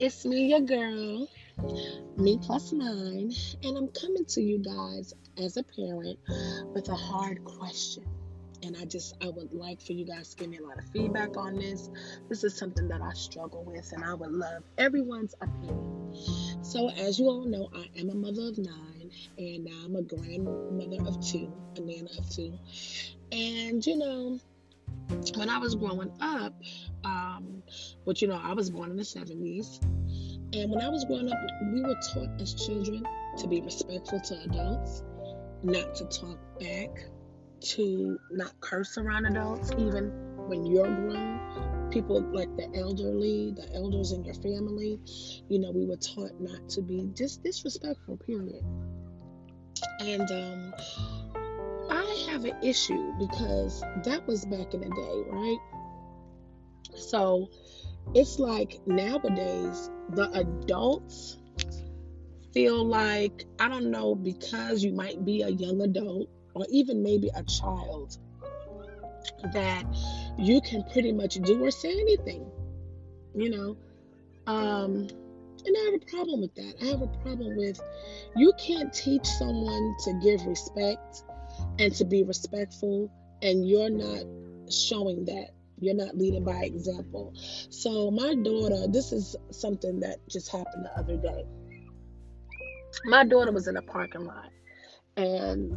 It's me, your girl, me plus nine, and I'm coming to you guys as a parent with a hard question. And I just, I would like for you guys to give me a lot of feedback on this. This is something that I struggle with, and I would love everyone's opinion. So, as you all know, I am a mother of nine, and I'm a grandmother of two, a nana of two. And, you know, when I was growing up, um, but you know, I was born in the 70s. And when I was growing up, we were taught as children to be respectful to adults, not to talk back, to not curse around adults, even when you're grown. People like the elderly, the elders in your family, you know, we were taught not to be just disrespectful, period. And um, I have an issue because that was back in the day, right? So it's like nowadays the adults feel like, I don't know, because you might be a young adult or even maybe a child, that you can pretty much do or say anything, you know. Um, and I have a problem with that. I have a problem with you can't teach someone to give respect and to be respectful, and you're not showing that. You're not leading by example. So, my daughter, this is something that just happened the other day. My daughter was in a parking lot and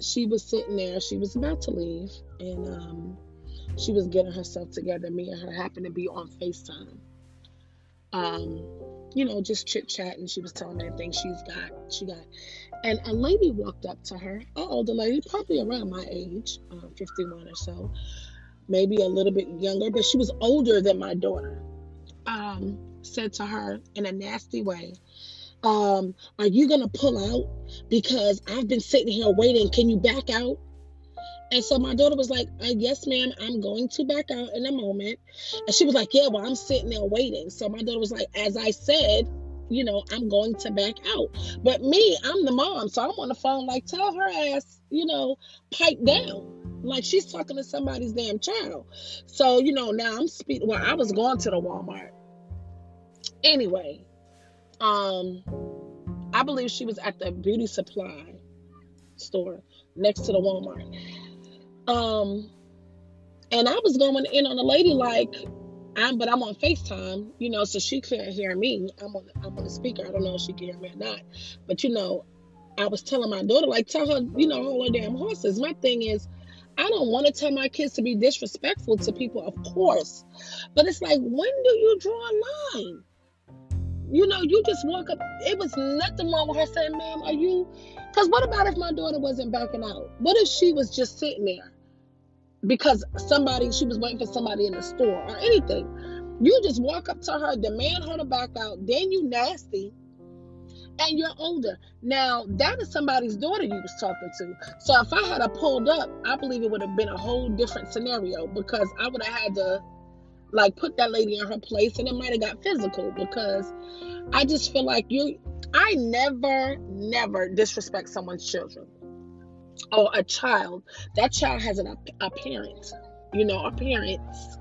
she was sitting there. She was about to leave and um, she was getting herself together. Me and her happened to be on FaceTime. Um, you know, just chit chatting. She was telling me the things she's got. She got, and a lady walked up to her, an older lady, probably around my age, uh, 51 or so, maybe a little bit younger, but she was older than my daughter. Um, said to her in a nasty way, um, "Are you gonna pull out? Because I've been sitting here waiting. Can you back out?" And so my daughter was like, uh, Yes, ma'am, I'm going to back out in a moment. And she was like, Yeah, well, I'm sitting there waiting. So my daughter was like, As I said, you know, I'm going to back out. But me, I'm the mom. So I'm on the phone, like, tell her ass, you know, pipe down. Like she's talking to somebody's damn child. So, you know, now I'm speaking. Well, I was going to the Walmart. Anyway, um, I believe she was at the beauty supply store next to the Walmart. Um, and I was going in on a lady like, I'm, but I'm on FaceTime, you know, so she couldn't hear me. I'm on, I'm on the speaker. I don't know if she can hear me or not. But you know, I was telling my daughter, like, tell her, you know, hold her damn horses. My thing is, I don't want to tell my kids to be disrespectful to people, of course. But it's like, when do you draw a line? You know, you just walk up. It was nothing wrong with her saying, ma'am, are you? Because what about if my daughter wasn't backing out? What if she was just sitting there because somebody, she was waiting for somebody in the store or anything? You just walk up to her, demand her to back out, then you nasty, and you're older. Now, that is somebody's daughter you was talking to. So if I had a pulled up, I believe it would have been a whole different scenario because I would have had to like put that lady in her place and it might have got physical because I just feel like you I never, never disrespect someone's children or a child. That child has an, a parent, you know, a parents.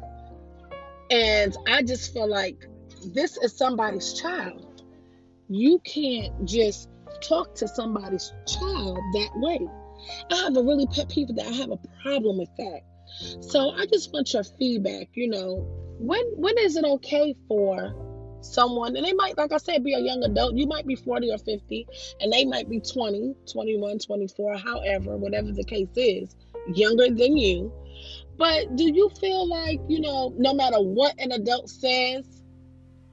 And I just feel like this is somebody's child. You can't just talk to somebody's child that way. I have a really pet peeve that I have a problem with that. So I just want your feedback. You know, when when is it okay for someone and they might like i said be a young adult. You might be 40 or 50 and they might be 20 21 24 however whatever the case is younger than you. But do you feel like you know no matter what an adult says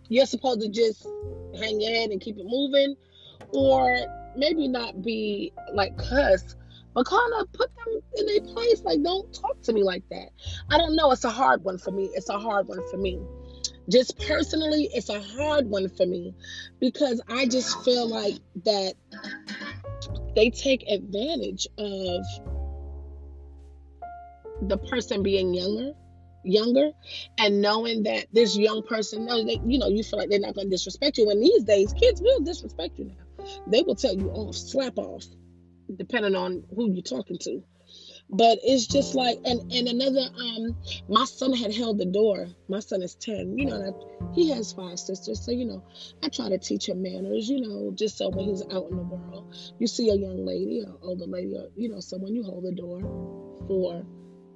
you're supposed to just hang your head and keep it moving? Or maybe not be like cuss but kind of put them in their place like don't talk to me like that. I don't know. It's a hard one for me. It's a hard one for me just personally, it's a hard one for me because I just feel like that they take advantage of the person being younger younger and knowing that this young person knows that you know you feel like they're not going to disrespect you. And these days kids will disrespect you now. They will tell you off slap off depending on who you're talking to But it's just like, and and another, um, my son had held the door. My son is ten. You know, he has five sisters, so you know, I try to teach him manners. You know, just so when he's out in the world, you see a young lady, or older lady, or you know, someone you hold the door for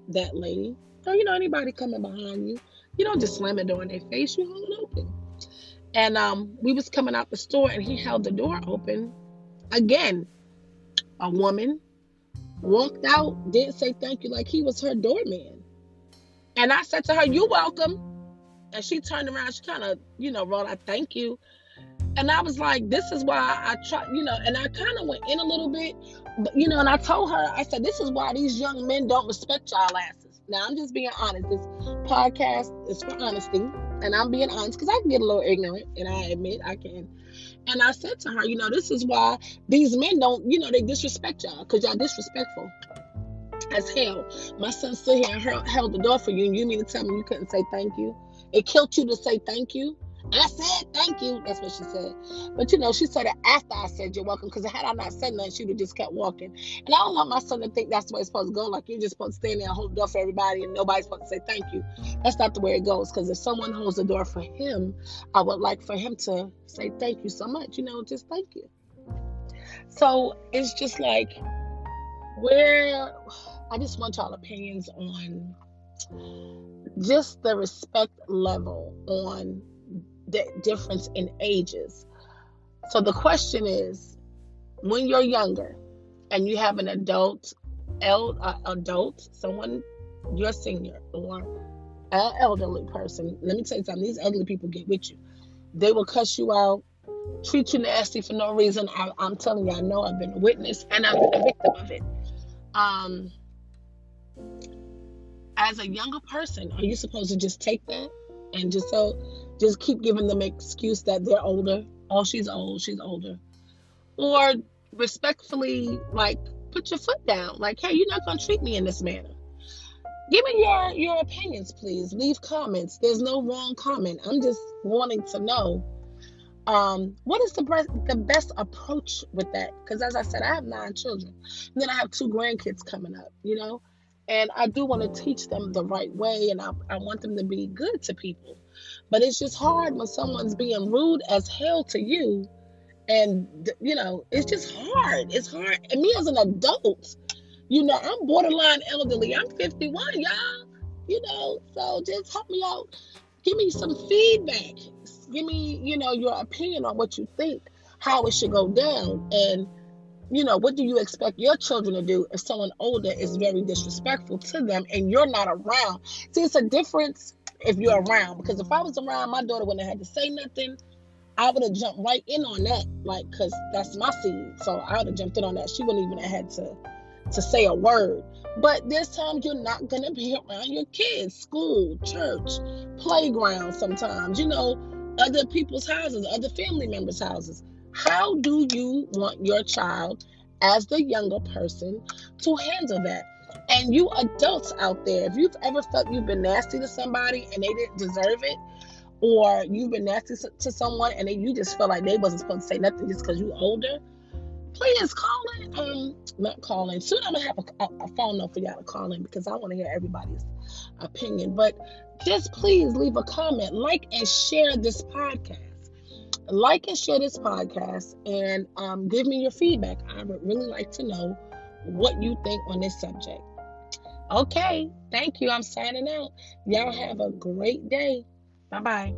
that lady, or you know, anybody coming behind you, you don't just slam the door in their face. You hold it open. And um, we was coming out the store, and he held the door open. Again, a woman walked out, didn't say thank you like he was her doorman. And I said to her, You're welcome. And she turned around, she kind of, you know, wrote out thank you. And I was like, This is why I try, you know, and I kind of went in a little bit, but, you know, and I told her, I said, This is why these young men don't respect y'all asses. Now, I'm just being honest. This podcast is for honesty. And I'm being honest because I can get a little ignorant, and I admit I can. And I said to her, you know, this is why these men don't, you know, they disrespect y'all because y'all disrespectful as hell. My son stood here and held the door for you, and you mean to tell me you couldn't say thank you? It killed you to say thank you? I said thank you. That's what she said. But you know, she said it after I said you're welcome. Because had I not said nothing, she would have just kept walking. And I don't want my son to think that's the way it's supposed to go. Like you're just supposed to stand there and hold the door for everybody, and nobody's supposed to say thank you. That's not the way it goes. Because if someone holds the door for him, I would like for him to say thank you so much. You know, just thank you. So it's just like where I just want y'all opinions on just the respect level on the difference in ages. So the question is, when you're younger and you have an adult, el- uh, adult, someone you're senior or an elderly person, let me tell you something. These elderly people get with you. They will cuss you out, treat you nasty for no reason. I, am telling you, I know I've been a witness and I've been a victim of it. Um, as a younger person, are you supposed to just take that and just so just keep giving them excuse that they're older. Oh, she's old, she's older. Or respectfully, like, put your foot down. Like, hey, you're not gonna treat me in this manner. Give me your your opinions, please. Leave comments. There's no wrong comment. I'm just wanting to know um, what is the best the best approach with that? Because as I said, I have nine children, and then I have two grandkids coming up. You know, and I do want to teach them the right way, and I, I want them to be good to people. But it's just hard when someone's being rude as hell to you. And, you know, it's just hard. It's hard. And me as an adult, you know, I'm borderline elderly. I'm 51, y'all. You know, so just help me out. Give me some feedback. Give me, you know, your opinion on what you think, how it should go down. And, you know, what do you expect your children to do if someone older is very disrespectful to them and you're not around? See, it's a difference if you're around. Because if I was around, my daughter wouldn't have had to say nothing. I would have jumped right in on that, like, cause that's my seed. So I would have jumped in on that. She wouldn't even have had to to say a word. But this time you're not gonna be around your kids, school, church, playground. Sometimes, you know, other people's houses, other family members' houses. How do you want your child, as the younger person, to handle that? And you adults out there, if you've ever felt you've been nasty to somebody and they didn't deserve it, or you've been nasty to someone and you just feel like they wasn't supposed to say nothing just because you're older, please call in. Um, not calling. Soon I'm gonna have a, a, a phone number for y'all to call in because I want to hear everybody's opinion. But just please leave a comment, like and share this podcast. Like and share this podcast, and um, give me your feedback. I would really like to know what you think on this subject. Okay, thank you. I'm signing out. Y'all have a great day. Bye bye.